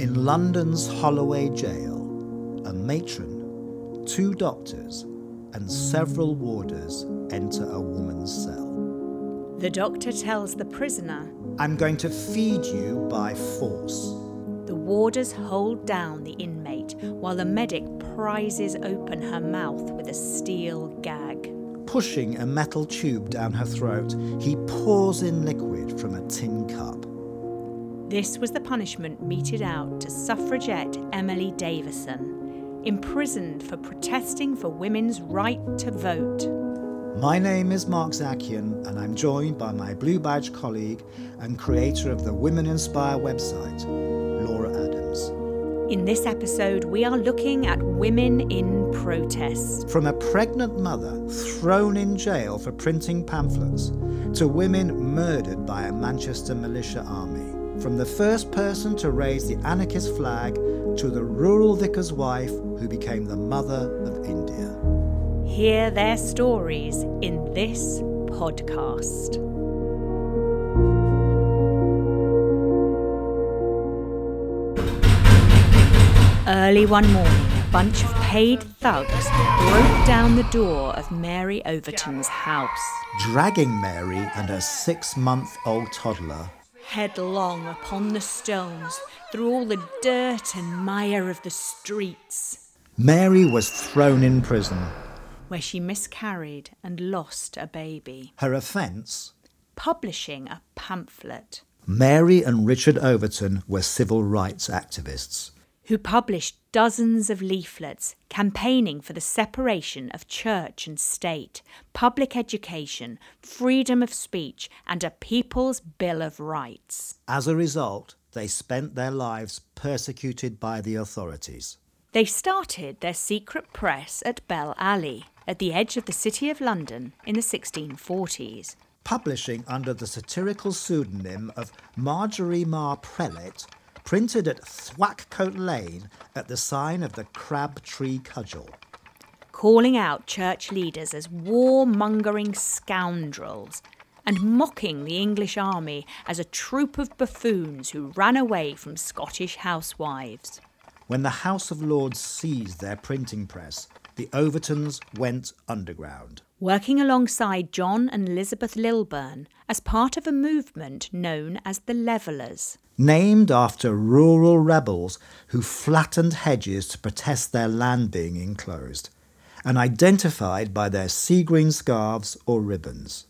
In London's Holloway Jail, a matron, two doctors, and several warders enter a woman's cell. The doctor tells the prisoner I'm going to feed you by force. the warders hold down the inmate while the medic prizes open her mouth with a steel gag. Pushing a metal tube down her throat, he pours in liquid from a tin cup. This was the punishment meted out to suffragette Emily Davison, imprisoned for protesting for women's right to vote. My name is Mark Zakian, and I'm joined by my Blue Badge colleague and creator of the Women Inspire website. In this episode, we are looking at women in protest. From a pregnant mother thrown in jail for printing pamphlets to women murdered by a Manchester militia army. From the first person to raise the anarchist flag to the rural vicar's wife who became the mother of India. Hear their stories in this podcast. Early one morning, a bunch of paid thugs broke down the door of Mary Overton's house. Dragging Mary and her six month old toddler Headlong upon the stones, through all the dirt and mire of the streets, Mary was thrown in prison. where she miscarried and lost a baby. Her offence Publishing a pamphlet. Mary and Richard Overton were civil rights activists. Who published dozens of leaflets campaigning for the separation of church and state, public education, freedom of speech, and a People's Bill of Rights. As a result, they spent their lives persecuted by the authorities. They started their secret press at Bell Alley, at the edge of the City of London, in the 1640s. Publishing under the satirical pseudonym of Marjorie Mar Prelate, printed at Thwackcote Lane at the sign of the Crab Tree Cudgel. calling out church leaders as warmongering scoundrels and mocking the English army as a troop of buffoons who ran away from Scottish housewives. When the House of Lords seized their printing press, the Overtons went underground. Working alongside John and Elizabeth Lilburne as part of a movement known as the Levellers. Named after rural rebels who flattened hedges to protest their land being enclosed, and identified by their sea green scarves or ribbons.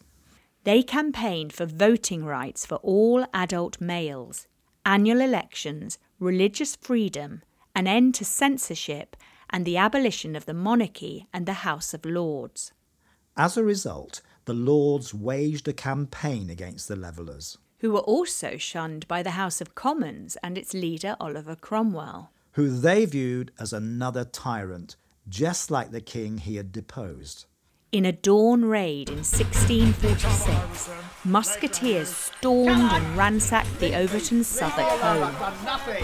They campaigned for voting rights for all adult males, annual elections, religious freedom, an end to censorship, and the abolition of the monarchy and the House of Lords. As a result, the Lords waged a campaign against the Levellers, Who were also shunned by the House of Commons and its leader Oliver Cromwell. who they viewed as another tyrant, just like the king he had deposed. In a dawn raid in 1646, musketeers stormed and ransacked the Overton Southwark home,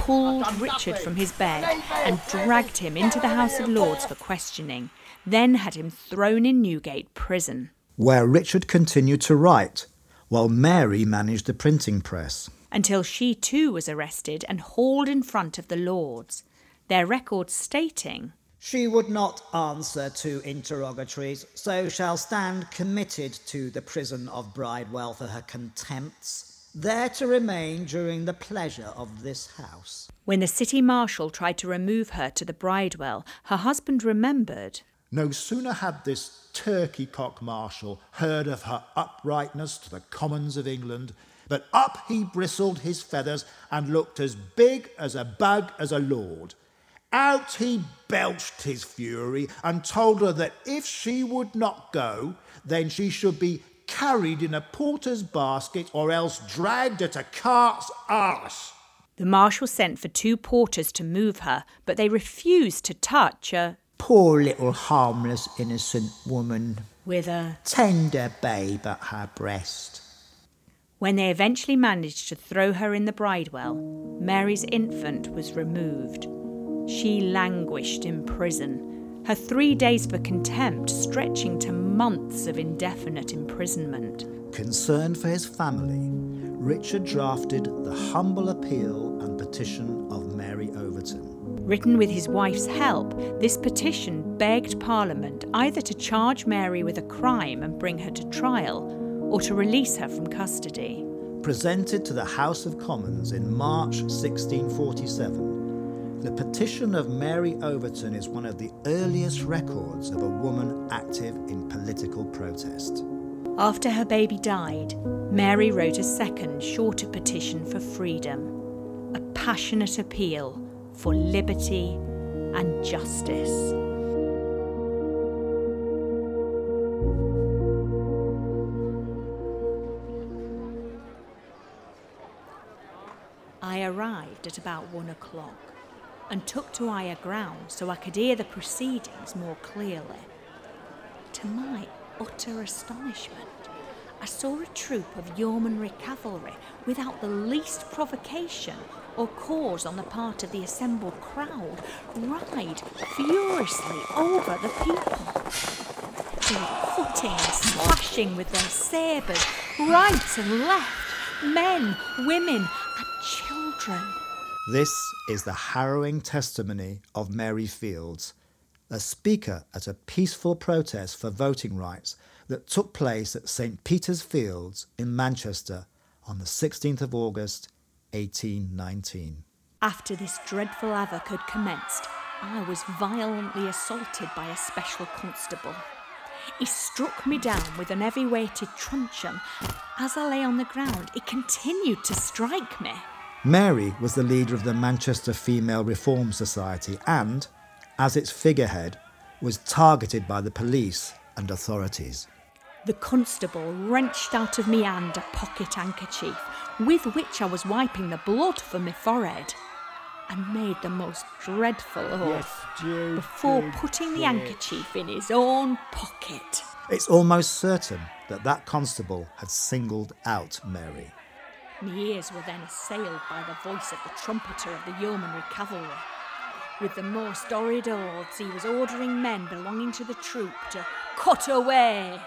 pulled Richard from his bed, and dragged him into the House of Lords for questioning, then had him thrown in Newgate prison. where Richard continued to write, while Mary managed the printing press. Until she too was arrested and hauled in front of the Lords, their records stating She would not answer to interrogatories, so shall stand committed to the prison of Bridewell for her contempts, there to remain during the pleasure of this house. When the city marshal tried to remove her to the Bridewell, her husband remembered. No sooner had this turkey cock marshal heard of her uprightness to the commons of England, but up he bristled his feathers and looked as big as a bug as a lord. Out he belched his fury and told her that if she would not go, then she should be carried in a porter's basket or else dragged at a cart's arse. The marshal sent for two porters to move her, but they refused to touch a Poor little harmless innocent woman, with a tender babe at her breast. When they eventually managed to throw her in the bridewell, Mary's infant was removed. She languished in prison, her three days for contempt stretching to months of indefinite imprisonment. Concerned for his family, Richard drafted the humble appeal and petition of. Written with his wife's help, this petition begged Parliament either to charge Mary with a crime and bring her to trial, or to release her from custody. Presented to the House of Commons in March 1647, the petition of Mary Overton is one of the earliest records of a woman active in political protest. After her baby died, Mary wrote a second, shorter petition for freedom, a passionate appeal for liberty and justice. I arrived at about one o'clock and took to higher ground so I could hear the proceedings more clearly. To my utter astonishment, I saw a troop of yeomanry cavalry without the least provocation or cause on the part of the assembled crowd ride furiously over the people. They were cutting and slashing with their sabres right and left, men, women, and children. This is the harrowing testimony of Mary Fildes, a speaker at a peaceful protest for voting rights that took place at St Peter's Fields in Manchester on the 16th of August 1819. After this dreadful havoc had commenced, I was violently assaulted by a special constable. He struck me down with an heavy weighted truncheon. As I lay on the ground, he continued to strike me. Mary was the leader of the Manchester Female Reform Society and, as its figurehead, was targeted by the police and authorities. The constable wrenched out of me hand a pocket handkerchief with which I was wiping the blood from my forehead and made the most dreadful oath before putting the handkerchief in his own pocket. It's almost certain that that constable had singled out Mary. My ears were then assailed by the voice of the trumpeter of the yeomanry cavalry. With the most horrid oaths, he was ordering men belonging to the troop to cut away.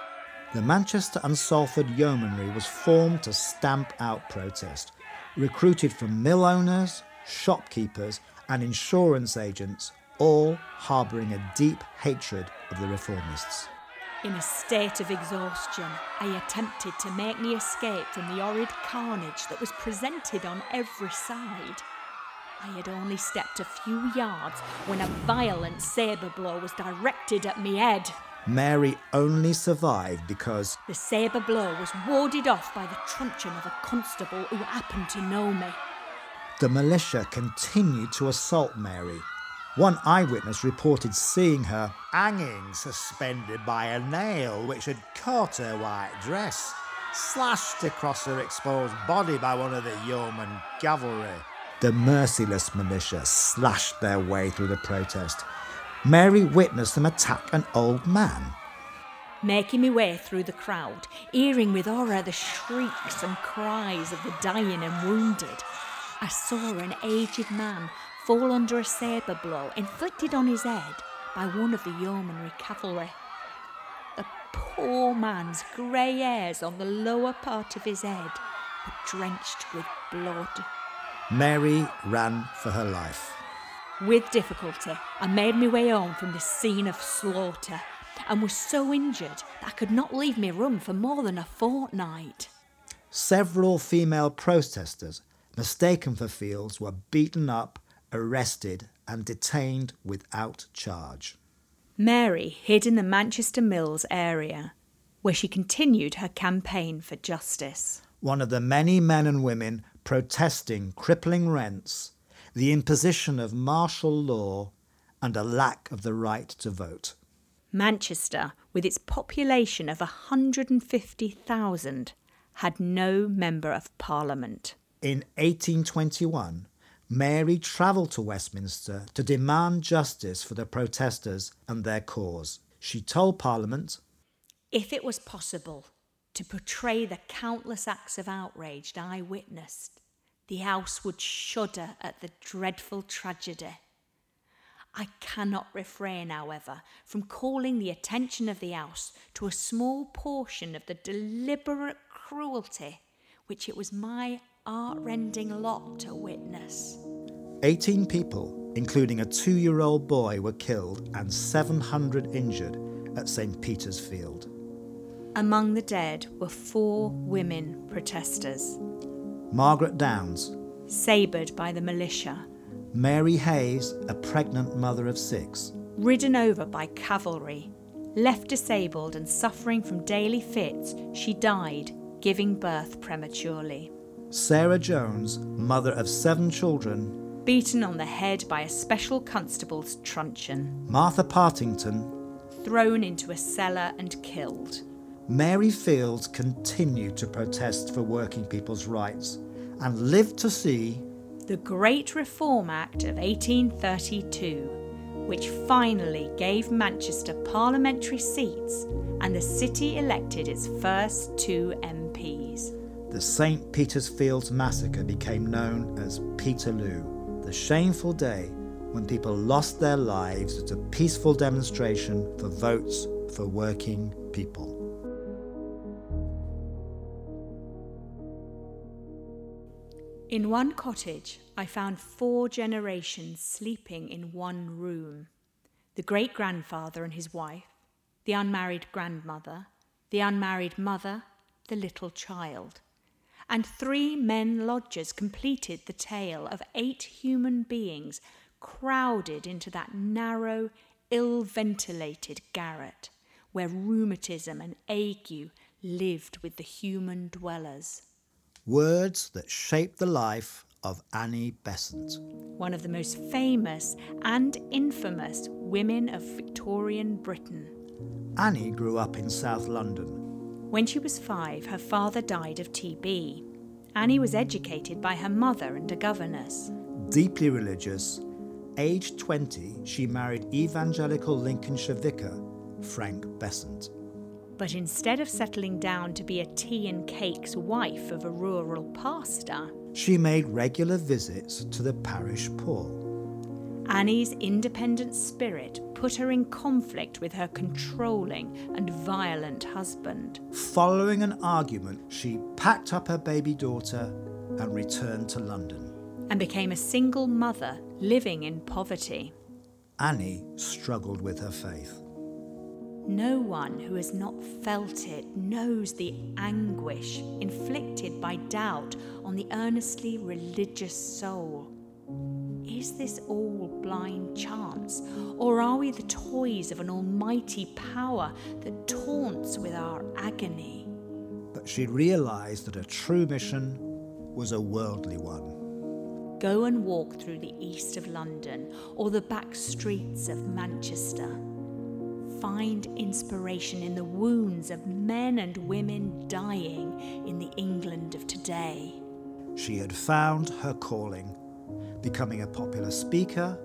The Manchester and Salford Yeomanry was formed to stamp out protest, recruited from mill owners, shopkeepers, and insurance agents, all harbouring a deep hatred of the reformists. In a state of exhaustion, I attempted to make me escape from the horrid carnage that was presented on every side. I had only stepped a few yards when a violent sabre blow was directed at my head. Mary only survived because The sabre blow was warded off by the truncheon of a constable who happened to know me. the militia continued to assault Mary. One eyewitness reported seeing her hanging suspended by a nail which had caught her white dress, slashed across her exposed body by one of the yeoman cavalry. The merciless militia slashed their way through the protest. Mary witnessed them attack an old man. Making my way through the crowd, hearing with horror the shrieks and cries of the dying and wounded, I saw an aged man fall under a sabre blow inflicted on his head by one of the yeomanry cavalry. The poor man's grey hairs on the lower part of his head were drenched with blood. Mary ran for her life. With difficulty, I made my way home from the scene of slaughter and was so injured that I could not leave my room for more than a fortnight. Several female protesters, mistaken for Fildes, were beaten up, arrested, and detained without charge. Mary hid in the Manchester Mills area, where she continued her campaign for justice. One of the many men and women protesting crippling rents, the imposition of martial law, and a lack of the right to vote. Manchester, with its population of 150,000, had no member of parliament. In 1821, Mary travelled to Westminster to demand justice for the protesters and their cause. She told Parliament, If it was possible to portray the countless acts of outrage I witnessed, the House would shudder at the dreadful tragedy. I cannot refrain, however, from calling the attention of the House to a small portion of the deliberate cruelty which it was my heart-rending lot to witness. 18 people, including a two year old boy, were killed and 700 injured at St. Peter's Field. Among the dead were four women protesters. Margaret Downes, sabred by the militia, Mary Heys, a pregnant mother of six, ridden over by cavalry, left disabled and suffering from daily fits, she died, giving birth prematurely. Sarah Jones, mother of seven children, beaten on the head by a special constable's truncheon. Martha Partington, thrown into a cellar and killed. Mary Fildes continued to protest for working people's rights and lived to see the Great Reform Act of 1832, which finally gave Manchester parliamentary seats and the city elected its first two MPs. The St. Peter's Fields massacre became known as Peterloo, the shameful day when people lost their lives at a peaceful demonstration for votes for working people. In one cottage, I found four generations sleeping in one room the great grandfather and his wife, the unmarried grandmother, the unmarried mother, the little child. And three men lodgers completed the tale of eight human beings crowded into that narrow, ill ventilated garret where rheumatism and ague lived with the human dwellers. Words that shaped the life of Annie Besant. One of the most famous and infamous women of Victorian Britain. Annie grew up in South London. When she was five, her father died of TB. Annie was educated by her mother and a governess. Deeply religious, aged 20, she married evangelical Lincolnshire vicar Frank Besant. But instead of settling down to be a tea and cakes wife of a rural pastor, she made regular visits to the parish poor. Annie's independent spirit put her in conflict with her controlling and violent husband. Following an argument, she packed up her baby daughter and returned to London. And became a single mother living in poverty. Annie struggled with her faith. No one who has not felt it knows the anguish inflicted by doubt on the earnestly religious soul. Is this all blind chance, or are we the toys of an almighty power that taunts with our agony? But she realised that a true mission was a worldly one. Go and walk through the east of London or the back streets of Manchester find inspiration in the wounds of men and women dying in the England of today. She had found her calling, becoming a popular speaker,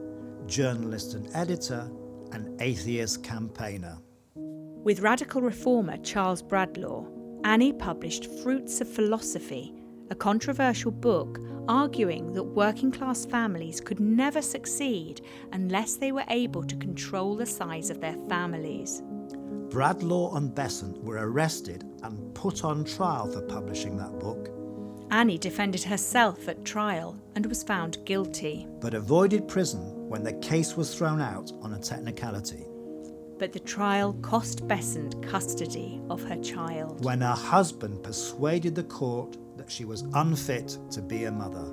journalist and editor, and atheist campaigner. With radical reformer Charles Bradlaugh, Annie published Fruits of Philosophy, a controversial book arguing that working class families could never succeed unless they were able to control the size of their families. Bradlaugh and Besant were arrested and put on trial for publishing that book. Annie defended herself at trial and was found guilty. But avoided prison when the case was thrown out on a technicality. But the trial cost Besant custody of her child. When her husband persuaded the court that she was unfit to be a mother.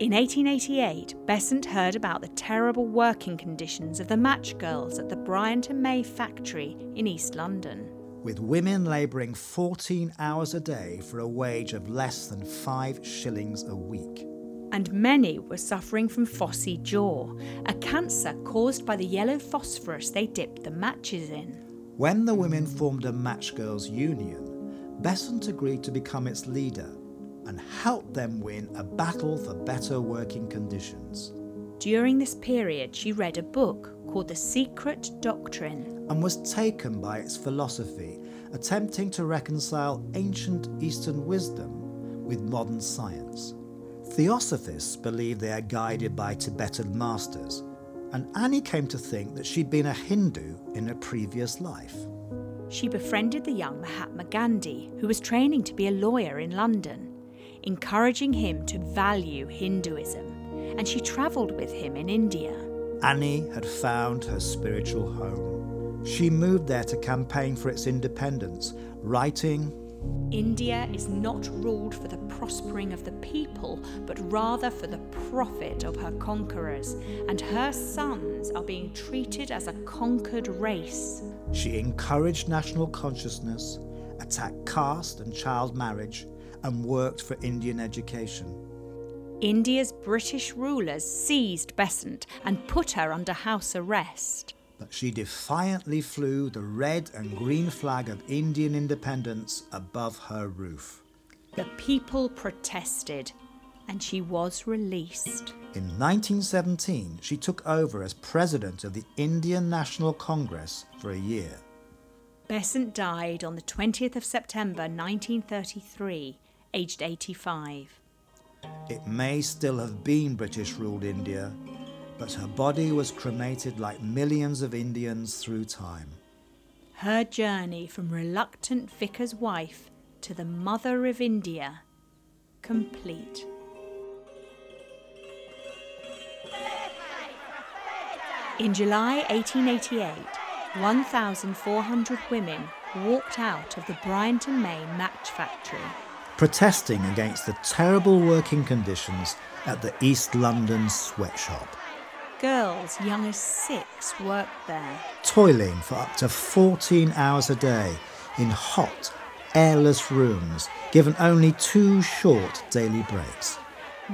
In 1888, Besant heard about the terrible working conditions of the match girls at the Bryant and May factory in East London. With women labouring 14 hours a day for a wage of less than five shillings a week. And many were suffering from phossy jaw, a cancer caused by the yellow phosphorus they dipped the matches in. When the women formed a Match Girls Union, Besant agreed to become its leader and help them win a battle for better working conditions. During this period, she read a book called The Secret Doctrine and was taken by its philosophy, attempting to reconcile ancient Eastern wisdom with modern science. Theosophists believe they are guided by Tibetan masters, and Annie came to think that she'd been a Hindu in a previous life. She befriended the young Mahatma Gandhi, who was training to be a lawyer in London, encouraging him to value Hinduism, and she travelled with him in India. Annie had found her spiritual home. She moved there to campaign for its independence, writing, India is not ruled for the prospering of the people, but rather for the profit of her conquerors, and her sons are being treated as a conquered race. She encouraged national consciousness, attacked caste and child marriage, and worked for Indian education. India's British rulers seized Besant and put her under house arrest. But she defiantly flew the red and green flag of Indian independence above her roof. The people protested, and she was released. In 1917, she took over as president of the Indian National Congress for a year. Besant died on the 20th of September 1933, aged 85. It may still have been British ruled India, but her body was cremated like millions of Indians through time. Her journey from reluctant vicar's wife to the mother of India complete. In July 1888, 1,400 women walked out of the Bryant and May match factory. Protesting against the terrible working conditions at the East London sweatshop. Girls young as six worked there. Toiling for up to 14 hours a day in hot, airless rooms, given only two short daily breaks.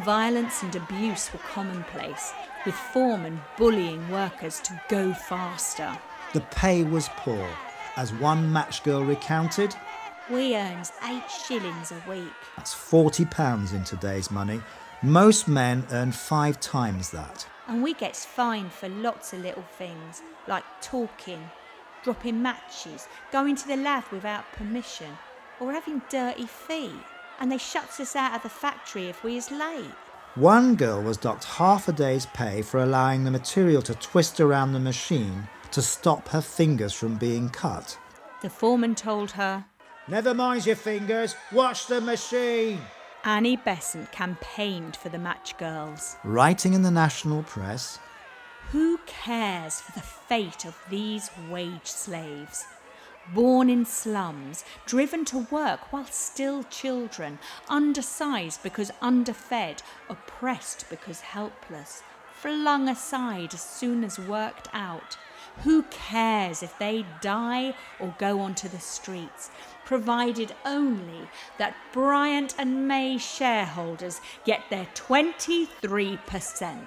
Violence and abuse were commonplace, with foremen bullying workers to go faster. The pay was poor, as one match girl recounted. We earns eight shillings a week. That's £40 in today's money. Most men earn five times that. And we gets fined for lots of little things, like talking, dropping matches, going to the lav without permission, or having dirty feet. And they shuts us out of the factory if we is late. One girl was docked half a day's pay for allowing the material to twist around the machine to stop her fingers from being cut. The foreman told her, Never mind your fingers, watch the machine. Annie Besant campaigned for the match girls. Writing in the national press, Who cares for the fate of these wage slaves? Born in slums, driven to work while still children, undersized because underfed, oppressed because helpless, flung aside as soon as worked out. Who cares if they die or go onto the streets, provided only that Bryant and May shareholders get their 23%?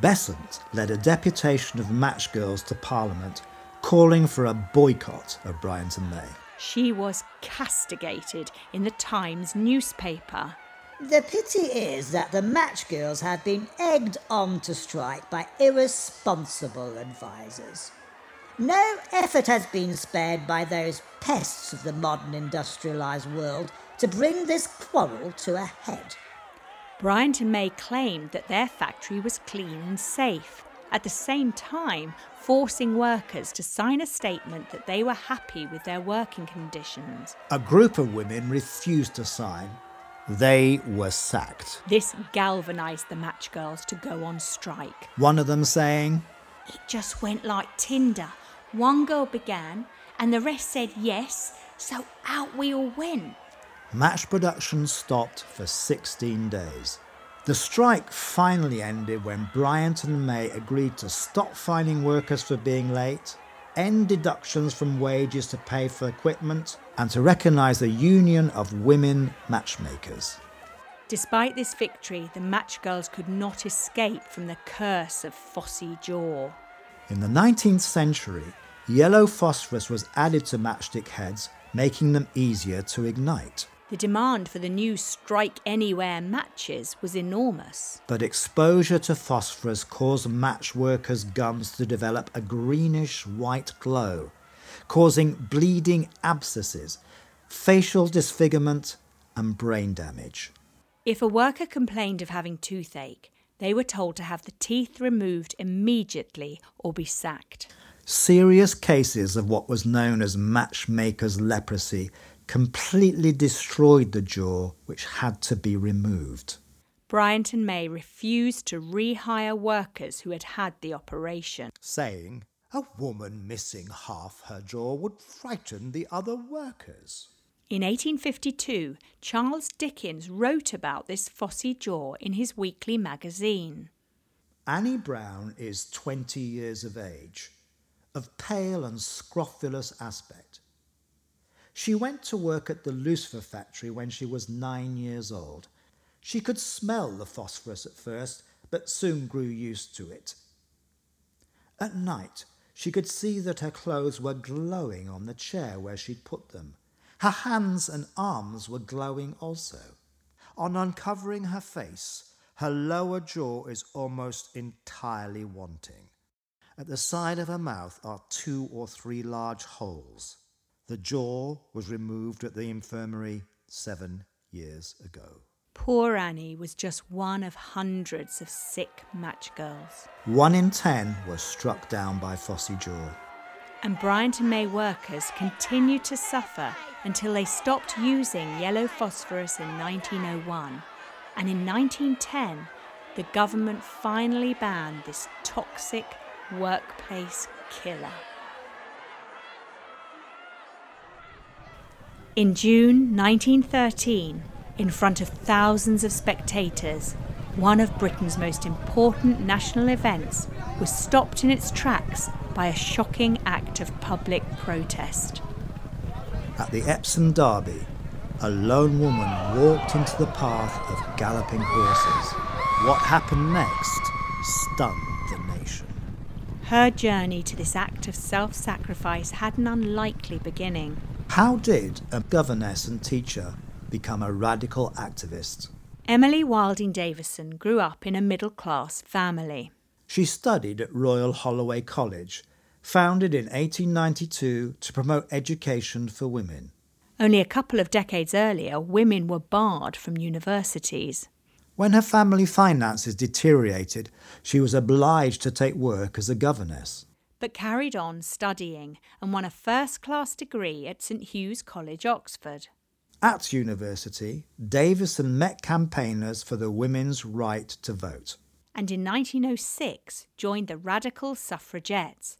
Besant led a deputation of match girls to Parliament calling for a boycott of Bryant and May. She was castigated in the Times newspaper. The pity is that the match girls have been egged on to strike by irresponsible advisers. No effort has been spared by those pests of the modern industrialised world to bring this quarrel to a head. Bryant and May claimed that their factory was clean and safe, at the same time forcing workers to sign a statement that they were happy with their working conditions. A group of women refused to sign. They were sacked. This galvanised the match girls to go on strike. One of them saying, It just went like tinder. One girl began, and the rest said yes, so out we all went. Match production stopped for 16 days. The strike finally ended when Bryant and May agreed to stop fining workers for being late, end deductions from wages to pay for equipment, and to recognise the Union of Women Matchmakers. Despite this victory, the match girls could not escape from the curse of phossy jaw. In the 19th century, yellow phosphorus was added to matchstick heads, making them easier to ignite. The demand for the new Strike Anywhere matches was enormous. But exposure to phosphorus caused match workers' gums to develop a greenish white glow, causing bleeding abscesses, facial disfigurement, and brain damage. If a worker complained of having toothache, They were told to have the teeth removed immediately or be sacked. Serious cases of what was known as matchmaker's leprosy completely destroyed the jaw, which had to be removed. Bryant and May refused to rehire workers who had had the operation, saying, A woman missing half her jaw would frighten the other workers. In 1852, Charles Dickens wrote about this phossy jaw in his weekly magazine. Annie Brown is 20 years of age, of pale and scrofulous aspect. She went to work at the lucifer factory when she was nine years old she could smell the phosphorus at first, but soon grew used to it. At night, she could see that her clothes were glowing on the chair where she'd put them. Her hands and arms were glowing also. On uncovering her face, her lower jaw is almost entirely wanting. At the side of her mouth are two or three large holes. The jaw was removed at the infirmary seven years ago. Poor Annie was just one of hundreds of sick match girls. One in ten was struck down by phossy jaw. And Bryant and May workers continued to suffer until they stopped using yellow phosphorus in 1901. And in 1910, the government finally banned this toxic workplace killer. In June 1913, in front of thousands of spectators, one of Britain's most important national events was stopped in its tracks by a shocking act of public protest. At the Epsom Derby, a lone woman walked into the path of galloping horses. What happened next stunned the nation. Her journey to this act of self sacrifice had an unlikely beginning. How did a governess and teacher become a radical activist. Emily Wilding Davison grew up in a middle class family. She studied at Royal Holloway College, founded in 1892 to promote education for women. Only a couple of decades earlier, women were barred from universities. When her family finances deteriorated, she was obliged to take work as a governess. But carried on studying and won a first class degree at St Hugh's College, Oxford. At university, Davison met campaigners for the women's right to vote. And in 1906 joined the radical suffragettes,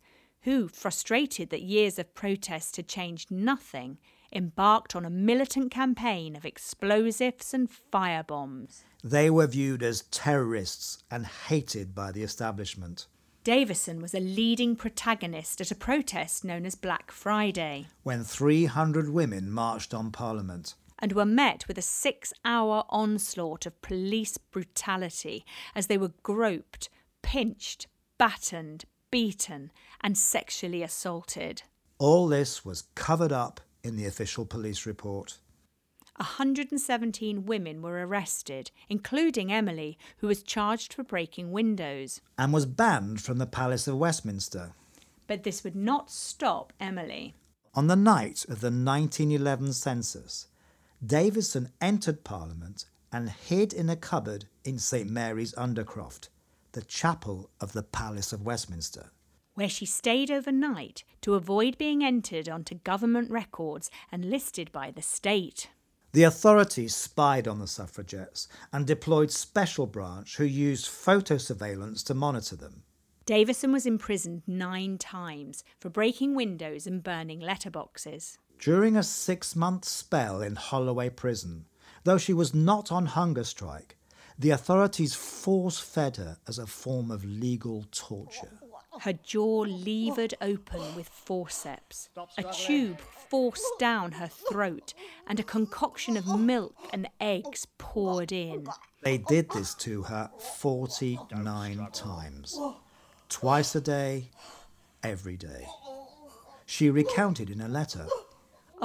who, frustrated that years of protest had changed nothing, embarked on a militant campaign of explosives and firebombs. They were viewed as terrorists and hated by the establishment. Davison was a leading protagonist at a protest known as Black Friday. When 300 women marched on Parliament. And were met with a six hour onslaught of police brutality as they were groped, pinched, battened, beaten, and sexually assaulted. All this was covered up in the official police report. 117 women were arrested, including Emily, who was charged for breaking windows. And was banned from the Palace of Westminster. But this would not stop Emily. On the night of the 1911 census, Davison entered Parliament and hid in a cupboard in St Mary's Undercroft, the chapel of the Palace of Westminster. Where she stayed overnight to avoid being entered onto government records and listed by the state. The authorities spied on the suffragettes and deployed special branch who used photo surveillance to monitor them. Davison was imprisoned nine times for breaking windows and burning letterboxes. During a six month spell in Holloway Prison, though she was not on hunger strike, the authorities force fed her as a form of legal torture her jaw levered open with forceps, a tube forced down her throat, and a concoction of milk and eggs poured in. They did this to her 49 times, twice a day, every day. She recounted in a letter.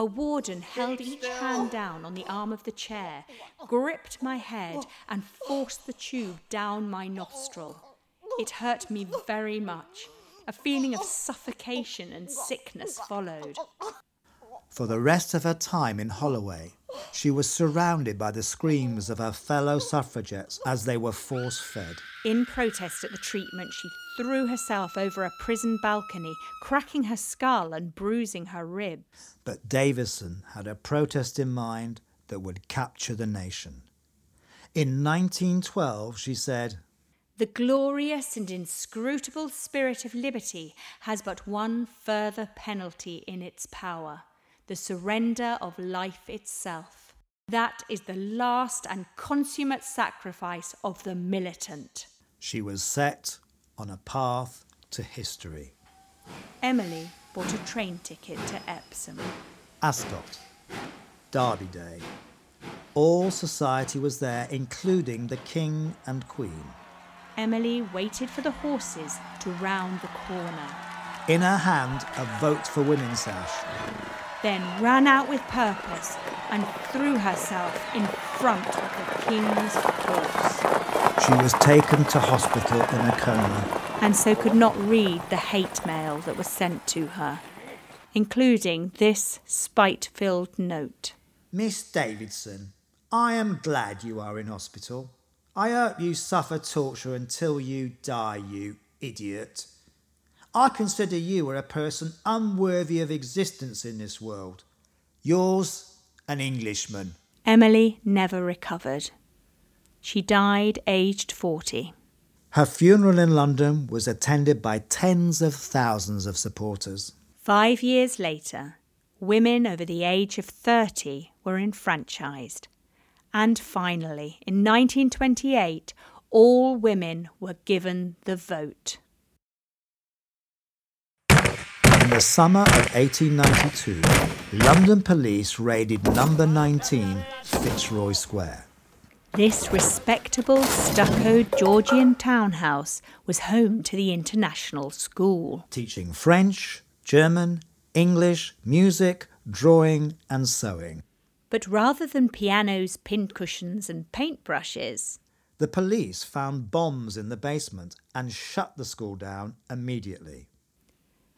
A warden held each hand down on the arm of the chair, gripped my head, and forced the tube down my nostril. It hurt me very much. A feeling of suffocation and sickness followed. For the rest of her time in Holloway, She was surrounded by the screams of her fellow suffragettes as they were force fed. In protest at the treatment, she threw herself over a prison balcony, cracking her skull and bruising her ribs. But Davison had a protest in mind that would capture the nation. In 1912, she said, The glorious and inscrutable spirit of liberty has but one further penalty in its power the surrender of life itself. That is the last and consummate sacrifice of the militant. She was set on a path to history. Emily bought a train ticket to Epsom. Ascot, Derby Day. All society was there, including the King and Queen. Emily waited for the horses to round the corner. In her hand, a vote for women sash then ran out with purpose and threw herself in front of the king's horse. She was taken to hospital in a coma. And so could not read the hate mail that was sent to her, including this spite filled note Miss Davidson, I am glad you are in hospital. I hope you suffer torture until you die, you idiot. I consider you are a person unworthy of existence in this world. Yours, an Englishman. Emily never recovered. She died aged 40. Her funeral in London was attended by tens of thousands of supporters. Five years later, women over the age of 30 were enfranchised. And finally, in 1928, all women were given the vote. In the summer of 1892, London police raided number 19 Fitzroy Square. This respectable stuccoed Georgian townhouse was home to the international school, teaching French, German, English, music, drawing, and sewing. But rather than pianos, pincushions, and paintbrushes, the police found bombs in the basement and shut the school down immediately.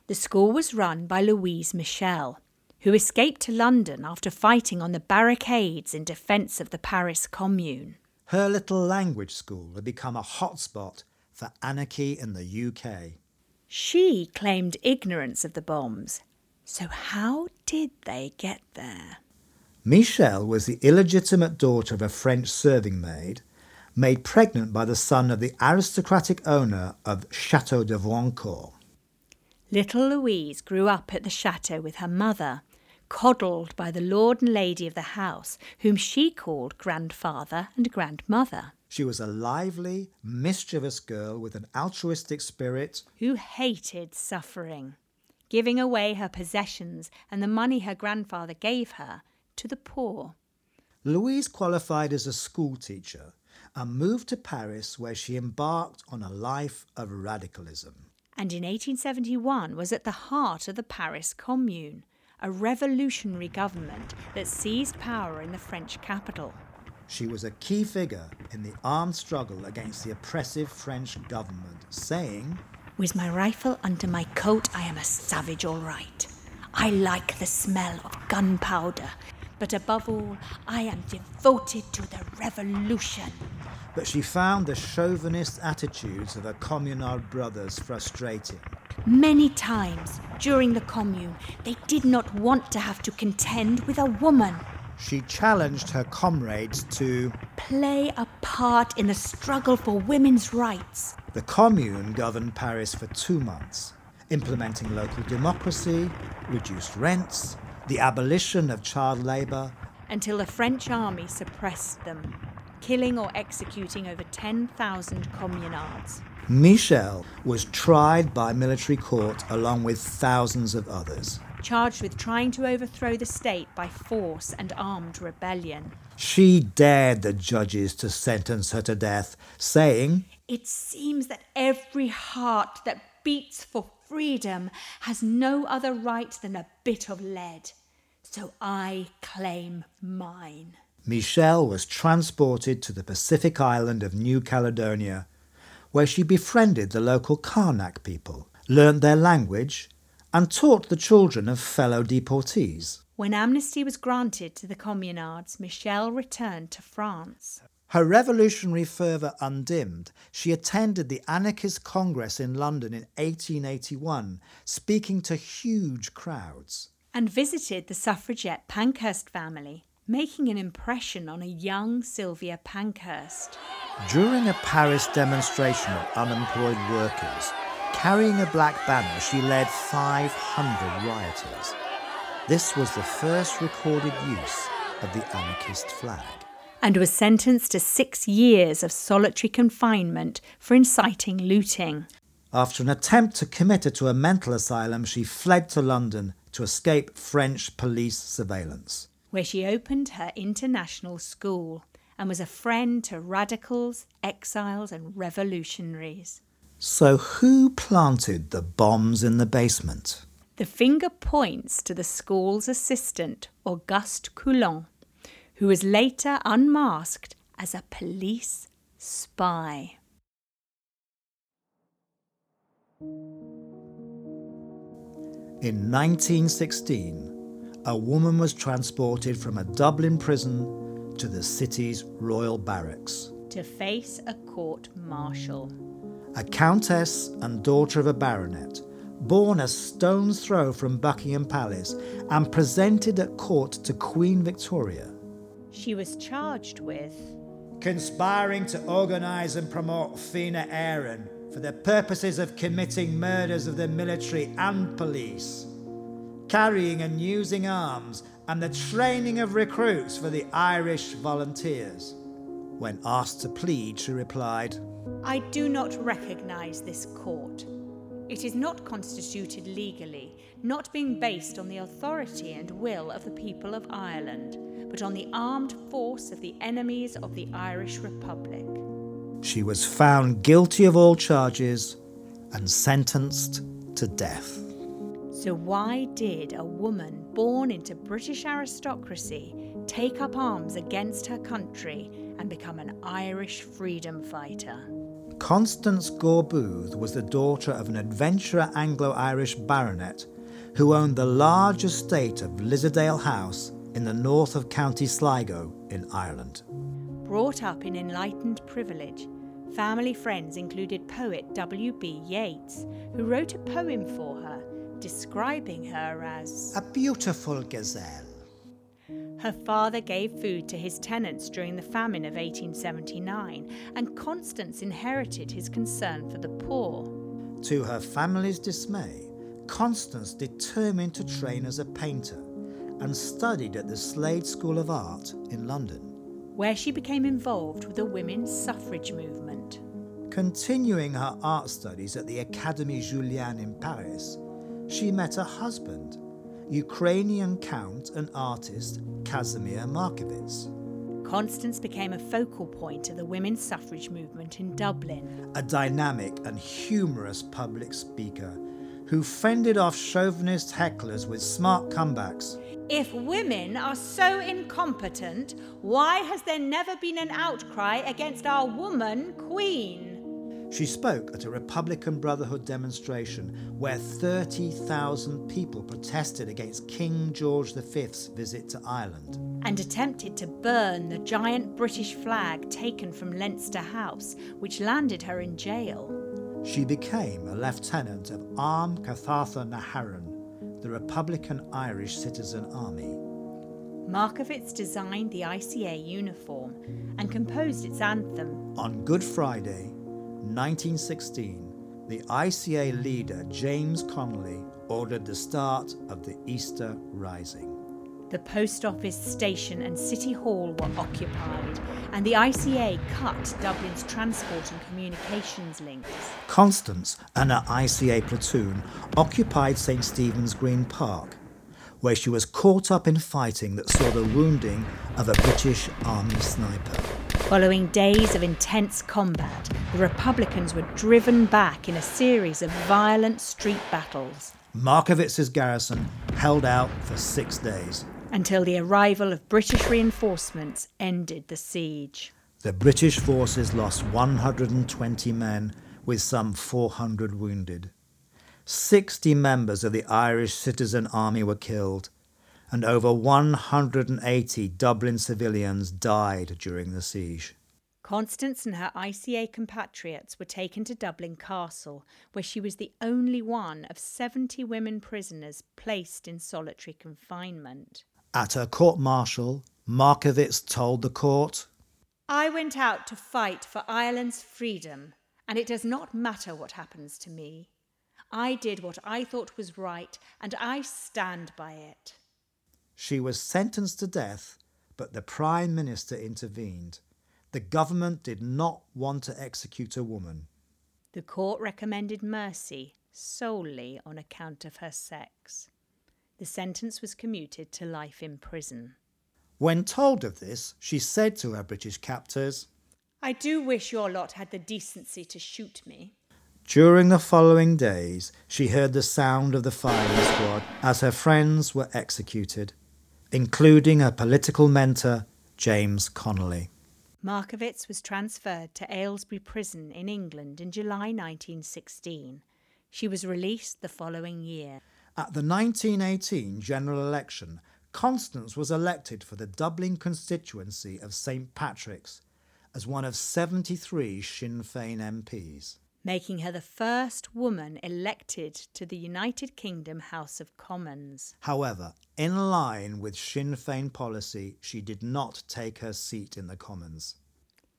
The school was run by Louise Michel, who escaped to London after fighting on the barricades in defence of the Paris Commune. Her little language school had become a hotspot for anarchy in the UK. She claimed ignorance of the bombs. So, how did they get there? Michel was the illegitimate daughter of a French serving maid, made pregnant by the son of the aristocratic owner of Chateau de Vroncourt. Little Louise grew up at the chateau with her mother, coddled by the lord and lady of the house, whom she called grandfather and grandmother. She was a lively, mischievous girl with an altruistic spirit who hated suffering, giving away her possessions and the money her grandfather gave her to the poor. Louise qualified as a schoolteacher and moved to Paris where she embarked on a life of radicalism and in 1871 was at the heart of the Paris Commune, a revolutionary government that seized power in the French capital. She was a key figure in the armed struggle against the oppressive French government, saying, With my rifle under my coat, I am a savage, all right. I like the smell of gunpowder, but above all, I am devoted to the revolution but she found the chauvinist attitudes of her communard brothers frustrating. Many times during the commune, they did not want to have to contend with a woman. She challenged her comrades to play a part in the struggle for women's rights. The commune governed Paris for two months, implementing local democracy, reduced rents, the abolition of child labour, until the French army suppressed them killing or executing over 10,000 communards. Michel was tried by military court along with thousands of others. Charged with trying to overthrow the state by force and armed rebellion. She dared the judges to sentence her to death, saying, It seems that every heart that beats for freedom has no other right than a bit of lead. So I claim mine. Michel was transported to the Pacific island of New Caledonia, where she befriended the local Kanak people, learned their language, and taught the children of fellow deportees. When amnesty was granted to the communards, Michel returned to France. Her revolutionary fervour undimmed, she attended the Anarchist Congress in London in 1881, speaking to huge crowds. And visited the suffragette Pankhurst family, making an impression on a young Sylvia Pankhurst. During a Paris demonstration of unemployed workers, carrying a black banner, she led 500 rioters. This was the first recorded use of the anarchist flag and was sentenced to six years of solitary confinement for inciting looting. After an attempt to commit her to a mental asylum, she fled to London to escape French police surveillance. Where she opened her international school and was a friend to radicals, exiles, and revolutionaries. So, who planted the bombs in the basement? The finger points to the school's assistant, Auguste Coulon, who was later unmasked as a police spy. In 1916, a woman was transported from a Dublin prison to the city's royal barracks. To face a court martial. A countess and daughter of a baronet, born a stone's throw from Buckingham Palace and presented at court to Queen Victoria. She was charged with conspiring to organise and promote Fianna Éireann for the purposes of committing murders of the military and police, carrying and using arms, and the training of recruits for the Irish volunteers. When asked to plead, she replied, I do not recognise this court. It is not constituted legally, not being based on the authority and will of the people of Ireland but on the armed force of the enemies of the Irish Republic. She was found guilty of all charges and sentenced to death. So, why did a woman born into British aristocracy take up arms against her country and become an Irish freedom fighter? Constance Gore Booth was the daughter of an adventurer Anglo Irish baronet who owned the large estate of Lissadell House in the north of County Sligo in Ireland. Brought up in enlightened privilege, family friends included poet W.B. Yeats, who wrote a poem for her describing her as a beautiful gazelle. Her father gave food to his tenants during the famine of 1879, and Constance inherited his concern for the poor. To her family's dismay, Constance determined to train as a painter and studied at the Slade School of Art in London, where she became involved with the women's suffrage movement. Continuing her art studies at the Académie Julian in Paris, she met her husband, Ukrainian count and artist Kazimir Markievicz. Constance became a focal point of the women's suffrage movement in Dublin. A dynamic and humorous public speaker who fended off chauvinist hecklers with smart comebacks. If women are so incompetent, why has there never been an outcry against our woman queen? She spoke at a Republican Brotherhood demonstration where 30,000 people protested against King George V's visit to Ireland. And attempted to burn the giant British flag taken from Leinster House, which landed her in jail. She became a lieutenant of Arm Cathartha na hÉireann the Republican Irish Citizen Army. Markievicz designed the ICA uniform and composed its anthem. On Good Friday, 1916, the ICA leader James Connolly ordered the start of the Easter Rising. The post office station and City Hall were occupied, and the ICA cut Dublin's transport and communications links. Constance and her ICA platoon occupied St Stephen's Green Park, where she was caught up in fighting that saw the wounding of a British Army sniper. Following days of intense combat, the Republicans were driven back in a series of violent street battles. Markievicz's garrison held out for six days until the arrival of British reinforcements ended the siege. The British forces lost 120 men, with some 400 wounded. 60 members of the Irish Citizen Army were killed, and over 180 Dublin civilians died during the siege. Constance and her ICA compatriots were taken to Dublin Castle, where she was the only one of 70 women prisoners placed in solitary confinement. At her court martial, Markievicz told the court I went out to fight for Ireland's freedom, and it does not matter what happens to me. I did what I thought was right, and I stand by it. She was sentenced to death, but the Prime Minister intervened. The government did not want to execute a woman. The court recommended mercy solely on account of her sex. The sentence was commuted to life in prison. When told of this, she said to her British captors, I do wish your lot had the decency to shoot me. During the following days, she heard the sound of the firing squad as her friends were executed, including her political mentor, James Connolly. Markievicz was transferred to Aylesbury Prison in England in July 1916. She was released the following year. At the 1918 general election, Constance was elected for the Dublin constituency of St Patrick's as one of 73 Sinn Féin MPs. Making her the first woman elected to the United Kingdom House of Commons. However, in line with Sinn Féin policy, she did not take her seat in the Commons.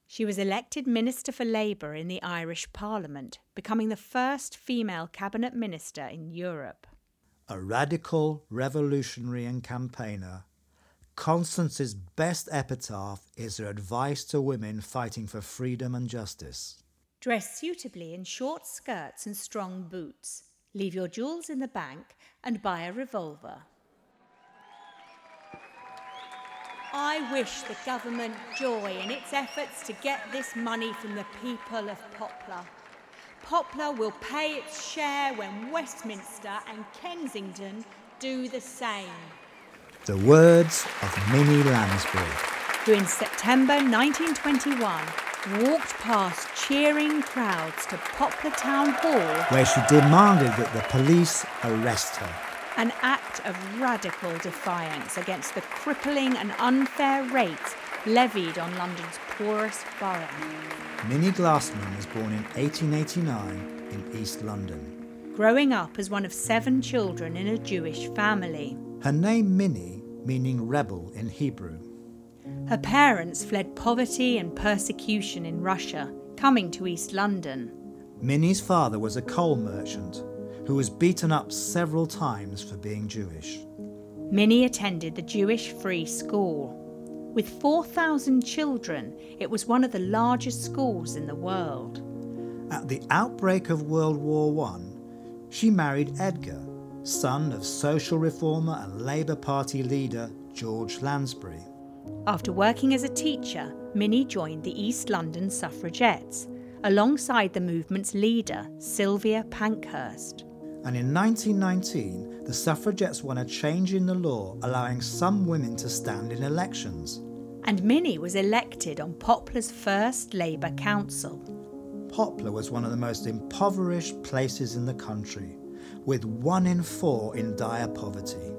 She was elected Minister for Labour in the Irish Parliament, becoming the first female cabinet minister in Europe. A radical, revolutionary, and campaigner, Constance's best epitaph is her advice to women fighting for freedom and justice. Dress suitably in short skirts and strong boots. Leave your jewels in the bank and buy a revolver. I wish the government joy in its efforts to get this money from the people of Poplar. Poplar will pay its share when Westminster and Kensington do the same. The words of Minnie Lansbury, who in September 1921 walked past cheering crowds to Poplar Town Hall, where she demanded that the police arrest her. An act of radical defiance against the crippling and unfair rates levied on London's poorest borough. Minnie Glassman was born in 1889 in East London. Growing up as one of seven children in a Jewish family. Her name Minnie, meaning rebel in Hebrew. Her parents fled poverty and persecution in Russia, coming to East London. Minnie's father was a coal merchant who was beaten up several times for being Jewish. Minnie attended the Jewish Free School. With 4,000 children, it was one of the largest schools in the world. At the outbreak of World War I, she married Edgar, son of social reformer and Labour Party leader George Lansbury. After working as a teacher, Minnie joined the East London suffragettes alongside the movement's leader, Sylvia Pankhurst. And in 1919, the suffragettes won a change in the law allowing some women to stand in elections. And Minnie was elected on Poplar's first Labour Council. Poplar was one of the most impoverished places in the country, with one in four in dire poverty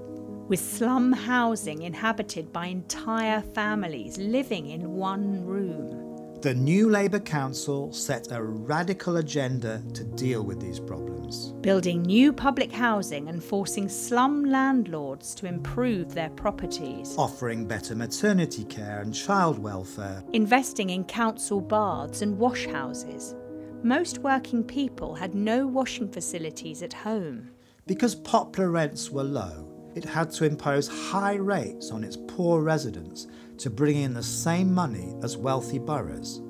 with slum housing inhabited by entire families living in one room. The new Labour Council set a radical agenda to deal with these problems. Building new public housing and forcing slum landlords to improve their properties. Offering better maternity care and child welfare. Investing in council baths and wash houses. Most working people had no washing facilities at home. Because poplar rents were low, it had to impose high rates on its poor residents to bring in the same money as wealthy boroughs.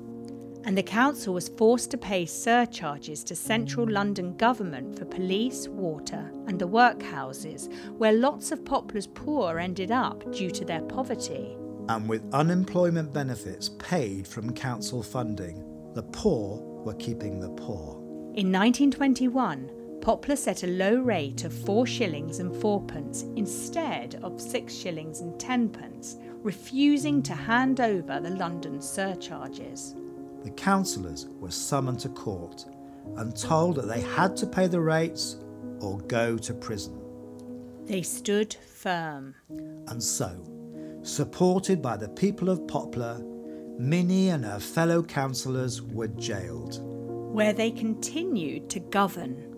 And the council was forced to pay surcharges to central London government for police, water, and the workhouses, where lots of Poplar's poor ended up due to their poverty. And with unemployment benefits paid from council funding, the poor were keeping the poor. In 1921, Poplar set a low rate of four shillings and fourpence instead of six shillings and tenpence, refusing to hand over the London surcharges. The councillors were summoned to court and told that they had to pay the rates or go to prison. They stood firm. And so, supported by the people of Poplar, Minnie and her fellow councillors were jailed. Where they continued to govern,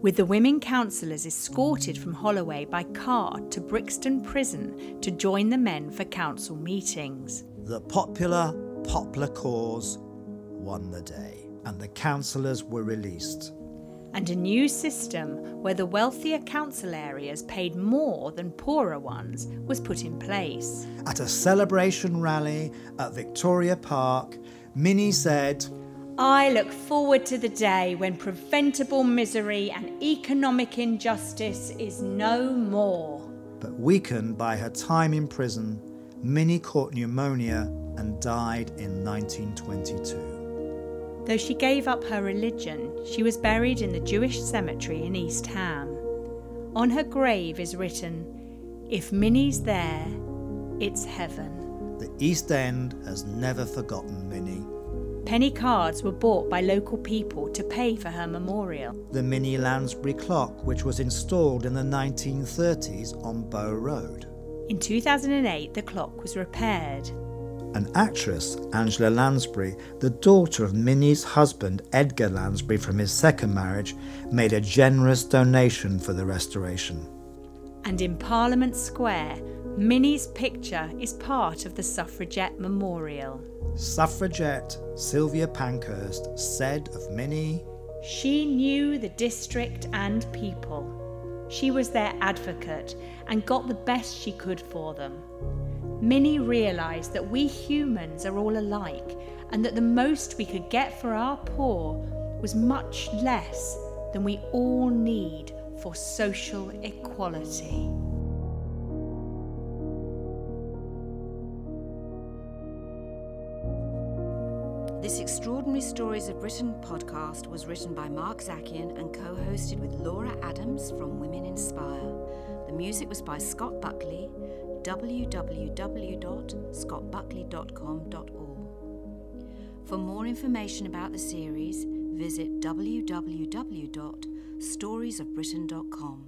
with the women councillors escorted from Holloway by car to Brixton Prison to join the men for council meetings. The popular Poplar cause won the day, and the councillors were released. And a new system where the wealthier council areas paid more than poorer ones was put in place. At a celebration rally at Victoria Park, Minnie said, I look forward to the day when preventable misery and economic injustice is no more. But weakened by her time in prison, Minnie caught pneumonia and died in 1922. Though she gave up her religion, she was buried in the Jewish cemetery in East Ham. On her grave is written, If Minnie's there, it's heaven. The East End has never forgotten Minnie. Penny cards were bought by local people to pay for her memorial. The Minnie Lansbury clock, which was installed in the 1930s on Bow Road. In 2008, the clock was repaired. An actress, Angela Lansbury, the daughter of Minnie's husband Edgar Lansbury from his second marriage, made a generous donation for the restoration. And in Parliament Square, Minnie's picture is part of the Suffragette Memorial. Suffragette Sylvia Pankhurst said of Minnie, She knew the district and people. She was their advocate and got the best she could for them. Minnie realised that we humans are all alike and that the most we could get for our poor was much less than we all need for social equality. This Extraordinary Stories of Britain podcast was written by Mark Zakian and co hosted with Laura Adams from Women Inspire. The music was by Scott Buckley, www.scottbuckley.com.au. For more information about the series, visit www.storiesofbritain.com.